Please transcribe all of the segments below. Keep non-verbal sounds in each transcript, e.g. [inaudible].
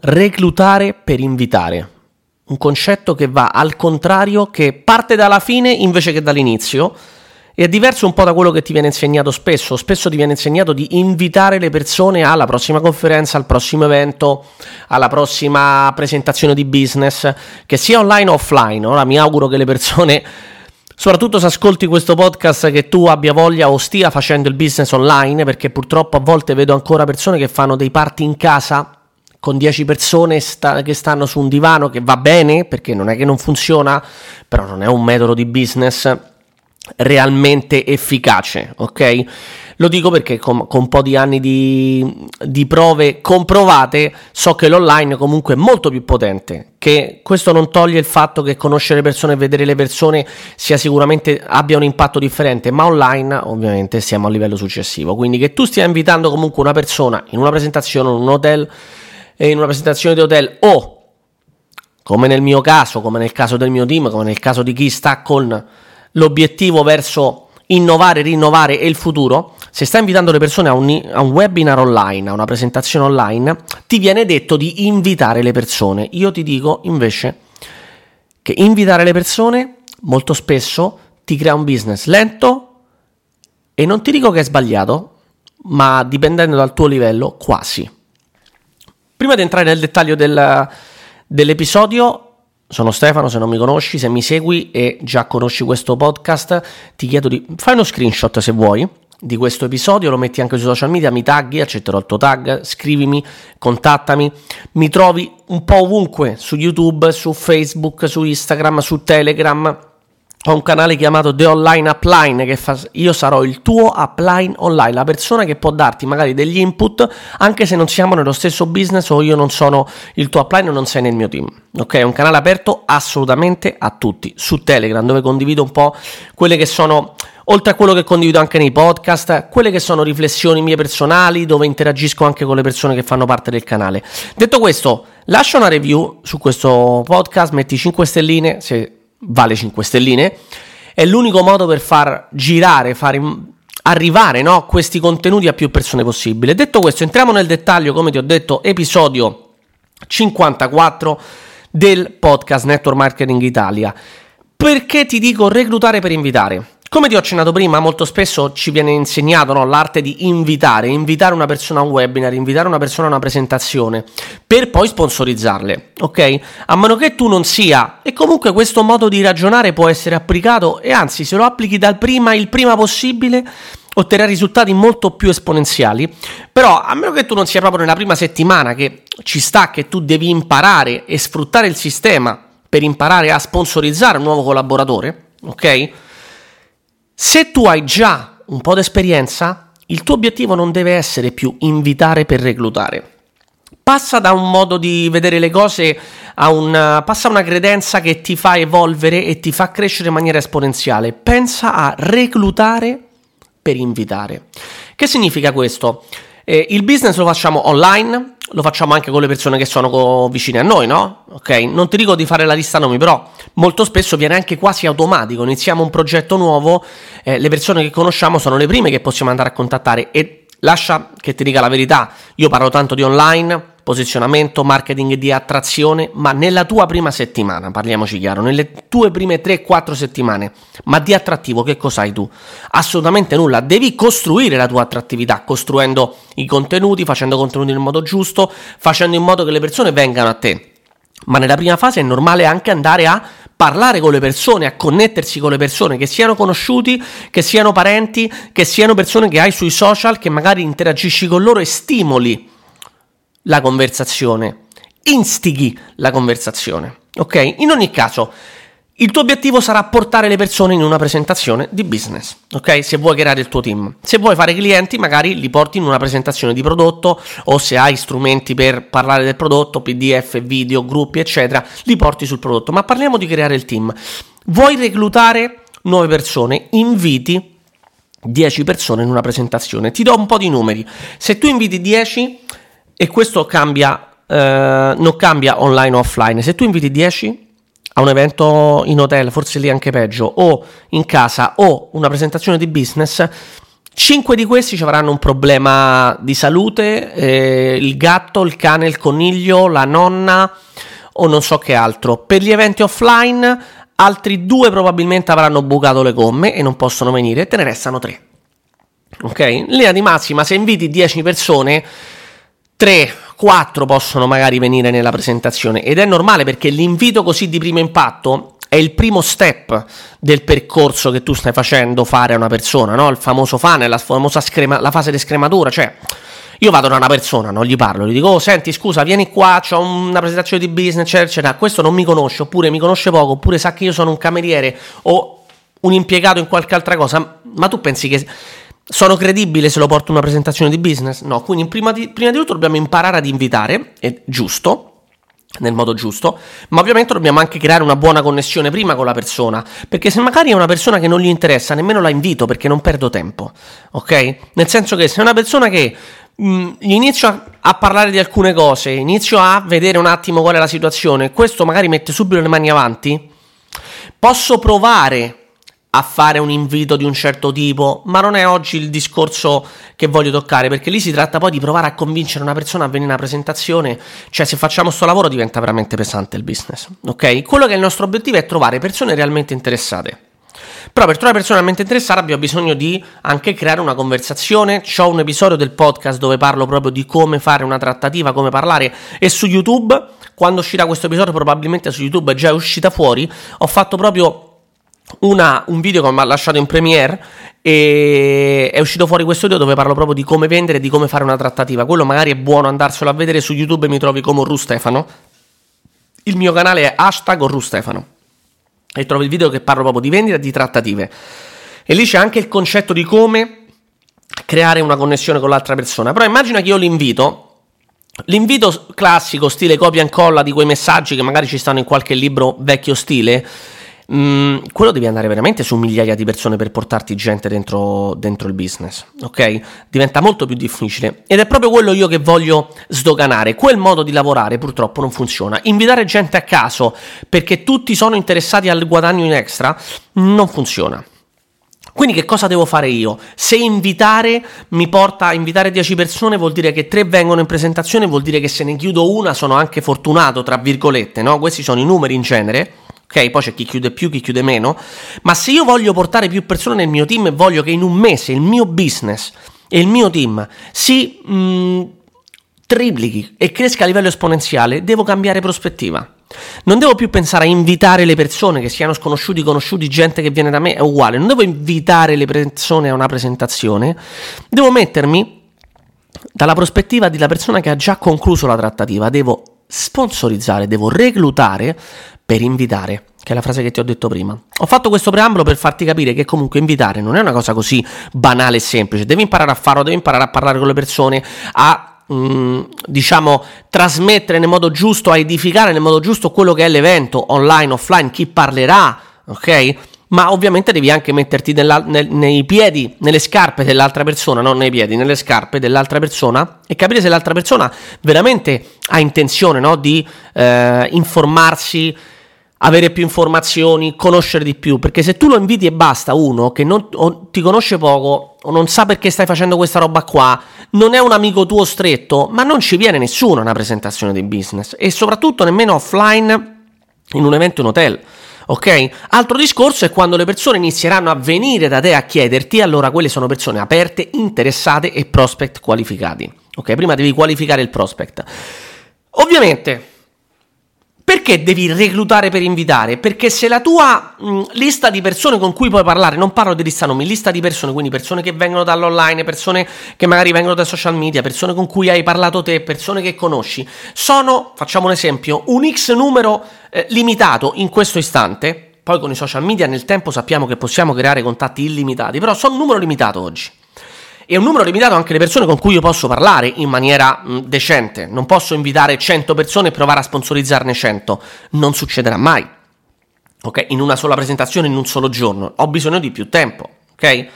reclutare per invitare. Un concetto che va al contrario, che parte dalla fine invece che dall'inizio. E è diverso un po' da quello che ti viene insegnato spesso. Spesso ti viene insegnato di invitare le persone alla prossima conferenza, al prossimo evento, alla prossima presentazione di business, che sia online o offline. Ora mi auguro che le persone, soprattutto se ascolti questo podcast, che tu abbia voglia o stia facendo il business online, perché purtroppo a volte vedo ancora persone che fanno dei party in casa con 10 persone sta- che stanno su un divano che va bene perché non è che non funziona, però non è un metodo di business realmente efficace, ok? Lo dico perché con, con un po' di anni di, di, prove comprovate so che l'online comunque è molto più potente, che questo non toglie il fatto che conoscere persone e vedere le persone sia sicuramente abbia un impatto differente, ma online ovviamente siamo a livello successivo, quindi che tu stia invitando comunque una persona in una presentazione, in un hotel, in una presentazione di hotel o come nel mio caso, come nel caso del mio team, come nel caso di chi sta con l'obiettivo verso innovare, rinnovare e il futuro, se stai invitando le persone a un, a un, webinar online, a una presentazione online, ti viene detto di invitare le persone. Io ti dico invece che invitare le persone molto spesso ti crea un business lento e non ti dico che è sbagliato, ma dipendendo dal tuo livello, quasi. Prima di entrare nel dettaglio del, dell'episodio, sono Stefano, se non mi conosci, se mi segui e già conosci questo podcast, ti chiedo di fare uno screenshot se vuoi di questo episodio, lo metti anche sui social media, mi tagli, accetterò il tuo tag, scrivimi, contattami, mi trovi un po' ovunque su YouTube, su Facebook, su Instagram, su Telegram ho un canale chiamato The Online Upline che fa, io sarò il tuo upline online, la persona che può darti magari degli input anche se non siamo nello stesso business o io non sono il tuo upline o non sei nel mio team. Ok, è un canale aperto assolutamente a tutti su Telegram dove condivido un po' quelle che sono oltre a quello che condivido anche nei podcast, quelle che sono riflessioni mie personali dove interagisco anche con le persone che fanno parte del canale. Detto questo, lascia una review su questo podcast, metti 5 stelline se vale 5 stelline, è l'unico modo per far girare, far arrivare no, questi contenuti a più persone possibile. Detto questo, entriamo nel dettaglio, come ti ho detto, episodio 54 del podcast Network Marketing Italia. Perché ti dico reclutare per invitare? Come ti ho accennato prima, molto spesso ci viene insegnato no, l'arte di invitare, invitare una persona a un webinar, invitare una persona a una presentazione, per poi sponsorizzarle, ok? A meno che tu non sia, e comunque questo modo di ragionare può essere applicato, e anzi se lo applichi dal prima, il prima possibile, otterrai risultati molto più esponenziali. Però, a meno che tu non sia proprio nella prima settimana, che ci sta che tu devi imparare e sfruttare il sistema per imparare a sponsorizzare un nuovo collaboratore, ok? Se tu hai già un po' di esperienza, il tuo obiettivo non deve essere più invitare per reclutare. Passa da un modo di vedere le cose a una, passa una credenza che ti fa evolvere e ti fa crescere in maniera esponenziale. Pensa a reclutare per invitare. Che significa questo? Eh, il business lo facciamo online, lo facciamo anche con le persone che sono vicine a noi, no? Ok? Non ti dico di fare la lista nomi, però molto spesso viene anche quasi automatico. Iniziamo un progetto nuovo, eh, le persone che conosciamo sono le prime che possiamo andare a contattare e lascia che ti dica la verità. Io parlo tanto di online, posizionamento, marketing di attrazione, ma nella tua prima settimana, parliamoci chiaro, nelle tue prime 3-4 settimane, ma di attrattivo che cos'hai tu? Assolutamente nulla, devi costruire la tua attrattività, costruendo i contenuti, facendo contenuti nel modo giusto, facendo in modo che le persone vengano a te. Ma nella prima fase è normale anche andare a parlare con le persone, a connettersi con le persone, che siano conosciuti, che siano parenti, che siano persone che hai sui social, che magari interagisci con loro e stimoli la conversazione, instighi la conversazione. Ok? In ogni caso, il tuo obiettivo sarà portare le persone in una presentazione di business, ok? Se vuoi creare il tuo team. Se vuoi fare clienti, magari li porti in una presentazione di prodotto o se hai strumenti per parlare del prodotto, PDF, video, gruppi, eccetera, li porti sul prodotto. Ma parliamo di creare il team. Vuoi reclutare nuove persone? Inviti 10 persone in una presentazione. Ti do un po' di numeri. Se tu inviti 10 e questo cambia, eh, non cambia online o offline. Se tu inviti 10 a un evento in hotel, forse lì anche peggio, o in casa, o una presentazione di business, 5 di questi ci avranno un problema di salute, eh, il gatto, il cane, il coniglio, la nonna o non so che altro. Per gli eventi offline altri due probabilmente avranno bucato le gomme e non possono venire, te ne restano 3. Ok? In linea di massima, se inviti 10 persone, 3, 4 possono magari venire nella presentazione ed è normale perché l'invito così di primo impatto è il primo step del percorso che tu stai facendo fare a una persona, no? Il famoso funnel, la famosa screma, la fase di scrematura, cioè io vado da una persona, non gli parlo, gli dico, oh, senti, scusa, vieni qua, ho una presentazione di business, eccetera, eccetera. Questo non mi conosce, oppure mi conosce poco, oppure sa che io sono un cameriere o un impiegato in qualche altra cosa. Ma tu pensi che sono credibile se lo porto una presentazione di business? No, quindi prima di, prima di tutto dobbiamo imparare ad invitare, è giusto, nel modo giusto, ma ovviamente dobbiamo anche creare una buona connessione prima con la persona, perché se magari è una persona che non gli interessa, nemmeno la invito perché non perdo tempo, ok? Nel senso che se è una persona che Mm, inizio a parlare di alcune cose, inizio a vedere un attimo qual è la situazione, questo magari mette subito le mani avanti, posso provare a fare un invito di un certo tipo, ma non è oggi il discorso che voglio toccare, perché lì si tratta poi di provare a convincere una persona a venire a una presentazione, cioè se facciamo sto lavoro diventa veramente pesante il business, ok? Quello che è il nostro obiettivo è trovare persone realmente interessate. Però per trovare persone realmente interessate abbiamo bisogno di anche creare una conversazione. C'ho un episodio del podcast dove parlo proprio di come fare una trattativa, come parlare e su YouTube, quando uscirà questo episodio probabilmente su YouTube è già uscita fuori, ho fatto proprio una, un video che mi ha lasciato in premiere e è uscito fuori questo video dove parlo proprio di come vendere e di come fare una trattativa. Quello magari è buono andarselo a vedere su YouTube mi trovi come Ru Stefano. Il mio canale è hashtag Ru Stefano e trovi il video che parlo proprio di vendita e di trattative. E lì c'è anche il concetto di come creare una connessione con l'altra persona. Però immagina che io l'invito L'invito classico, stile copia e incolla di quei messaggi che magari ci stanno in qualche libro vecchio stile, Mm, quello devi andare veramente su migliaia di persone per portarti gente dentro, dentro, il business, ok? Diventa molto più difficile ed è proprio quello io che voglio sdoganare. Quel modo di lavorare purtroppo non funziona. Invitare gente a caso perché tutti sono interessati al guadagno in extra non funziona. Quindi che cosa devo fare io? Se invitare mi porta a invitare 10 persone vuol dire che 3 vengono in presentazione, vuol dire che se ne chiudo una sono anche fortunato, tra virgolette, no? Questi sono i numeri in genere ok? Poi c'è chi chiude più, chi chiude meno, ma se io voglio portare più persone nel mio team e voglio che in un mese il mio business e il mio team si mh, mm, triplichi e cresca a livello esponenziale, devo cambiare prospettiva. Non devo più pensare a invitare le persone che siano sconosciuti, conosciuti, gente che viene da me, è uguale. Non devo invitare le persone a una presentazione, devo mettermi dalla prospettiva della persona che ha già concluso la trattativa, devo sponsorizzare, devo reclutare per invitare, che è la frase che ti ho detto prima. Ho fatto questo preambolo per farti capire che comunque invitare non è una cosa così banale e semplice, devi imparare a farlo, devi imparare a parlare con le persone, a mm, diciamo trasmettere nel modo giusto, a edificare nel modo giusto quello che è l'evento online, offline, chi parlerà, ok? Ma ovviamente devi anche metterti nella, nel, nei piedi, nelle scarpe dell'altra persona, non nei piedi, nelle scarpe dell'altra persona e capire se l'altra persona veramente ha intenzione no, di eh, informarsi, avere più informazioni, conoscere di più, perché se tu lo inviti e basta uno che non, ti conosce poco o non sa perché stai facendo questa roba qua, non è un amico tuo stretto, ma non ci viene nessuno a una presentazione di business e soprattutto nemmeno offline in un evento in hotel. Ok? Altro discorso è quando le persone inizieranno a venire da te a chiederti, allora quelle sono persone aperte, interessate e prospect qualificati. Ok? Prima devi qualificare il prospect. Ovviamente, perché devi reclutare per invitare? Perché se la tua mh, lista di persone con cui puoi parlare, non parlo di lista nomi, lista di persone, quindi persone che vengono dall'online, persone che magari vengono dai social media, persone con cui hai parlato te, persone che conosci, sono, facciamo un esempio, un X numero eh, limitato in questo istante, poi con i social media nel tempo sappiamo che possiamo creare contatti illimitati, però sono un numero limitato oggi e un numero limitato anche le persone con cui io posso parlare in maniera mh, decente. Non posso invitare 100 persone e provare a sponsorizzarne 100. Non succederà mai. Ok? In una sola presentazione, in un solo giorno. Ho bisogno di più tempo. Ok?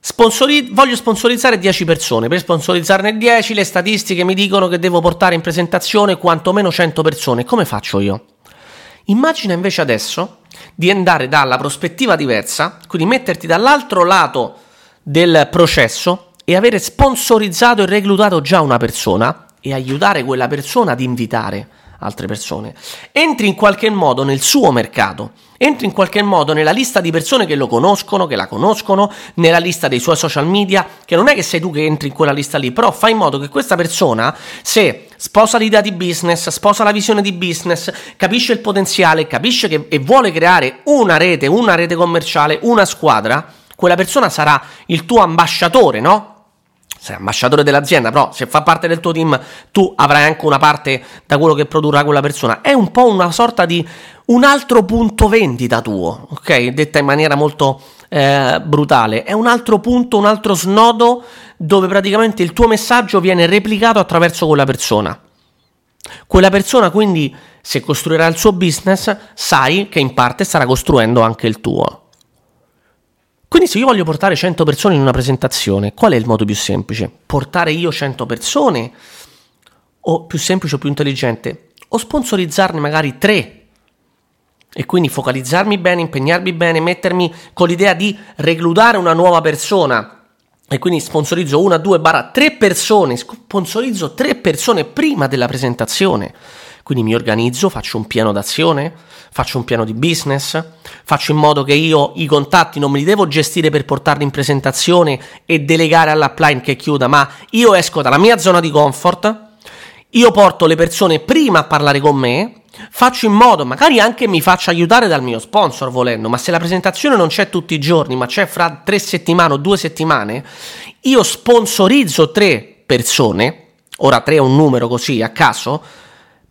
Sponsori- voglio sponsorizzare 10 persone. Per sponsorizzarne 10, le statistiche mi dicono che devo portare in presentazione quantomeno 100 persone. Come faccio io? Immagina invece adesso di andare dalla prospettiva diversa, quindi metterti dall'altro lato del processo è avere sponsorizzato e reclutato già una persona e aiutare quella persona ad invitare altre persone. Entri in qualche modo nel suo mercato, entri in qualche modo nella lista di persone che lo conoscono, che la conoscono, nella lista dei suoi social media, che non è che sei tu che entri in quella lista lì, però fai in modo che questa persona, se sposa l'idea di business, sposa la visione di business, capisce il potenziale, capisce che e vuole creare una rete, una rete commerciale, una squadra, quella persona sarà il tuo ambasciatore, no? sei ambasciatore dell'azienda, però se fa parte del tuo team tu avrai anche una parte da quello che produrrà quella persona. È un po' una sorta di un altro punto vendita tuo, ok? Detta in maniera molto eh, brutale. È un altro punto, un altro snodo dove praticamente il tuo messaggio viene replicato attraverso quella persona. Quella persona quindi, se costruirà il suo business, sai che in parte starà costruendo anche il tuo. Quindi se io voglio portare 100 persone in una presentazione, qual è il modo più semplice? Portare io 100 persone? O più semplice o più intelligente? O sponsorizzarne magari 3? E quindi focalizzarmi bene, impegnarmi bene, mettermi con l'idea di reclutare una nuova persona. E quindi sponsorizzo una, due, barra tre persone, sponsorizzo tre persone prima della presentazione. Quindi mi organizzo, faccio un piano d'azione, faccio un piano di business, faccio in modo che io i contatti non me li devo gestire per portarli in presentazione e delegare all'upline che chiuda, ma io esco dalla mia zona di comfort, io porto le persone prima a parlare con me, faccio in modo, magari anche mi faccio aiutare dal mio sponsor volendo, ma se la presentazione non c'è tutti i giorni, ma c'è fra tre settimane o due settimane, io sponsorizzo tre persone, ora tre è un numero così a caso,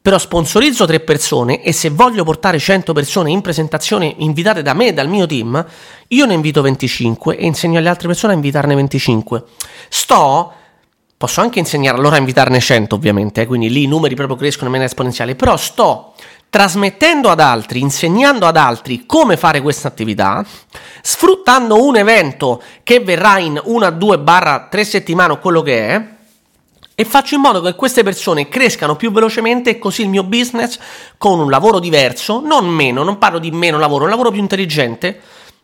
però sponsorizzo tre persone e se voglio portare 100 persone in presentazione invitate da me e dal mio team, io ne invito 25 e insegno alle altre persone a invitarne 25. Sto Posso anche insegnare loro a invitarne 100 ovviamente, eh, quindi lì i numeri proprio crescono in maniera esponenziale, però sto trasmettendo ad altri, insegnando ad altri come fare questa attività, sfruttando un evento che verrà in una, due barra tre settimane o quello che è, e faccio in modo che queste persone crescano più velocemente e così il mio business con un lavoro diverso, non meno, non parlo di meno lavoro, un lavoro più intelligente,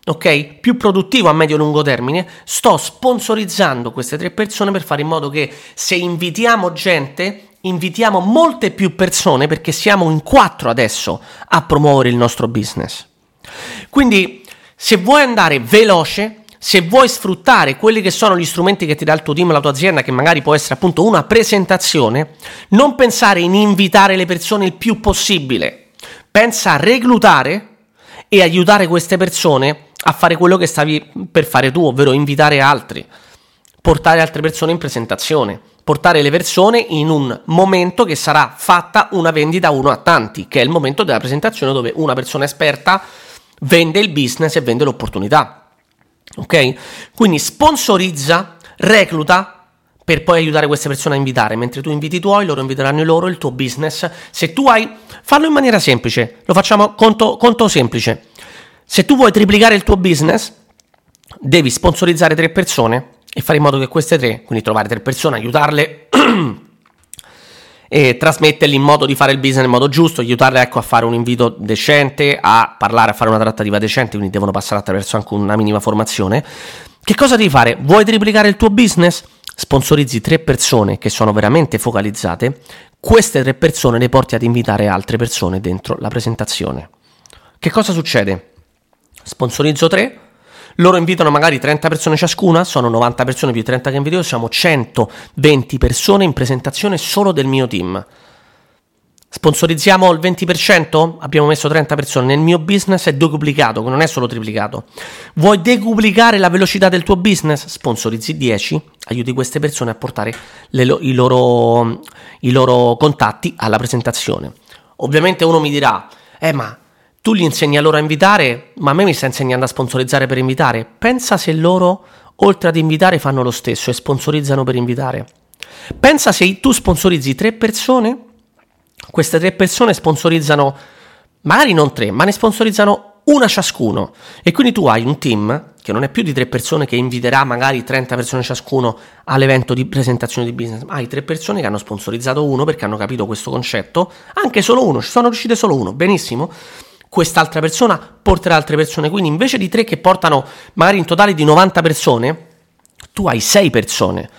ok? Più produttivo a medio e lungo termine, sto sponsorizzando queste tre persone per fare in modo che se invitiamo gente, invitiamo molte più persone perché siamo in quattro adesso a promuovere il nostro business. Quindi se vuoi andare veloce, se vuoi sfruttare quelli che sono gli strumenti che ti dà il tuo team, la tua azienda, che magari può essere appunto una presentazione, non pensare in invitare le persone il più possibile. Pensa a reclutare e aiutare queste persone a fare quello che stavi per fare tu, ovvero invitare altri, portare altre persone in presentazione, portare le persone in un momento che sarà fatta una vendita uno a tanti, che è il momento della presentazione dove una persona esperta vende il business e vende l'opportunità. Ok? Quindi sponsorizza, recluta per poi aiutare queste persone a invitare, mentre tu inviti i tuoi, loro inviteranno i loro, il tuo business. Se tu hai, fallo in maniera semplice, lo facciamo conto, conto semplice. Se tu vuoi triplicare il tuo business, devi sponsorizzare tre persone e fare in modo che queste tre, quindi trovare tre persone, aiutarle [clears throat] e trasmetterli in modo di fare il business in modo giusto, aiutarle ecco, a fare un invito decente, a parlare, a fare una trattativa decente, quindi devono passare attraverso anche una minima formazione. Che cosa devi fare? Vuoi triplicare il tuo business? Sponsorizzi tre persone che sono veramente focalizzate, queste tre persone le porti ad invitare altre persone dentro la presentazione. Che cosa succede? Sponsorizzo tre, loro invitano magari 30 persone ciascuna, sono 90 persone più 30 che in video, siamo 120 persone in presentazione solo del mio team. Sponsorizziamo il 20%? Abbiamo messo 30 persone. Nel mio business è duplicato, non è solo triplicato. Vuoi decuplicare la velocità del tuo business? Sponsorizzi 10, aiuti queste persone a portare lo- i, loro, i loro contatti alla presentazione. Ovviamente uno mi dirà, eh ma tu gli insegni a loro a invitare, ma a me mi sta insegnando a sponsorizzare per invitare. Pensa se loro, oltre ad invitare, fanno lo stesso e sponsorizzano per invitare. Pensa se tu sponsorizzi tre persone, queste tre persone sponsorizzano, magari non tre, ma ne sponsorizzano una ciascuno. E quindi tu hai un team che non è più di tre persone che inviterà magari 30 persone ciascuno all'evento di presentazione di business, hai tre persone che hanno sponsorizzato uno perché hanno capito questo concetto, anche solo uno, ci sono riuscite solo uno, benissimo quest'altra persona porterà altre persone. Quindi invece di tre che portano magari in totale di 90 persone, tu hai 6 persone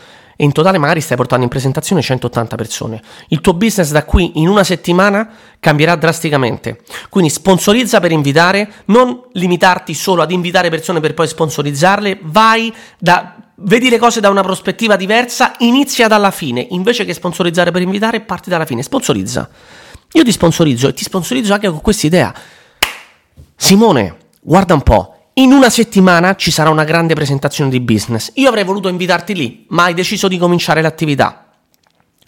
e in totale magari stai portando in presentazione 180 persone. Il tuo business da qui in una settimana cambierà drasticamente. Quindi sponsorizza per invitare, non limitarti solo ad invitare persone per poi sponsorizzarle, vai da vedi le cose da una prospettiva diversa, inizia dalla fine, invece che sponsorizzare per invitare, parti dalla fine, sponsorizza. Io ti sponsorizzo e ti sponsorizzo anche con questa idea. Simone, guarda un po', in una settimana ci sarà una grande presentazione di business. Io avrei voluto invitarti lì, ma hai deciso di cominciare l'attività.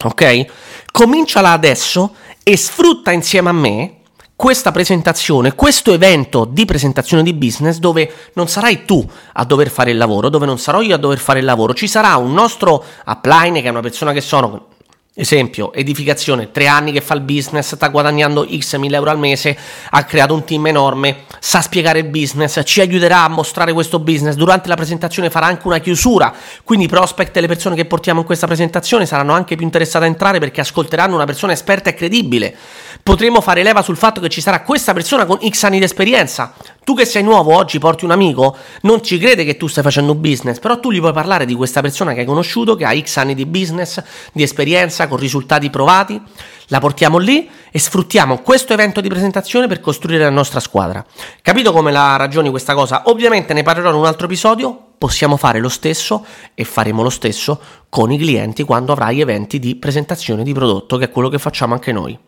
Ok? Cominciala adesso e sfrutta insieme a me questa presentazione, questo evento di presentazione di business dove non sarai tu a dover fare il lavoro, dove non sarò io a dover fare il lavoro, ci sarà un nostro upline che è una persona che sono Esempio, edificazione, tre anni che fa il business, sta guadagnando x mila euro al mese, ha creato un team enorme, sa spiegare il business, ci aiuterà a mostrare questo business. Durante la presentazione farà anche una chiusura, quindi i prospect e le persone che portiamo in questa presentazione saranno anche più interessate a entrare perché ascolteranno una persona esperta e credibile. Potremo fare leva sul fatto che ci sarà questa persona con x anni di esperienza. Tu che sei nuovo oggi porti un amico, non ci crede che tu stai facendo business, però tu gli puoi parlare di questa persona che hai conosciuto, che ha x anni di business, di esperienza con risultati provati, la portiamo lì e sfruttiamo questo evento di presentazione per costruire la nostra squadra. Capito come la ragioni questa cosa? Ovviamente ne parlerò in un altro episodio, possiamo fare lo stesso e faremo lo stesso con i clienti quando avrai eventi di presentazione di prodotto, che è quello che facciamo anche noi.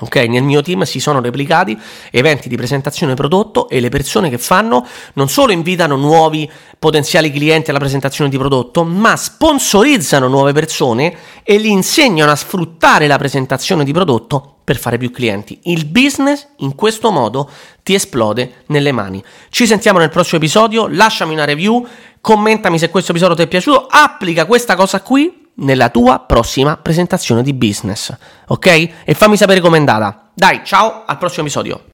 Ok, nel mio team si sono replicati eventi di presentazione prodotto e le persone che fanno non solo invitano nuovi potenziali clienti alla presentazione di prodotto, ma sponsorizzano nuove persone e li insegnano a sfruttare la presentazione di prodotto per fare più clienti. Il business in questo modo ti esplode nelle mani. Ci sentiamo nel prossimo episodio, lasciami una review, commentami se questo episodio ti è piaciuto, applica questa cosa qui nella tua prossima presentazione di business, ok? E fammi sapere com'è andata. Dai, ciao, al prossimo episodio.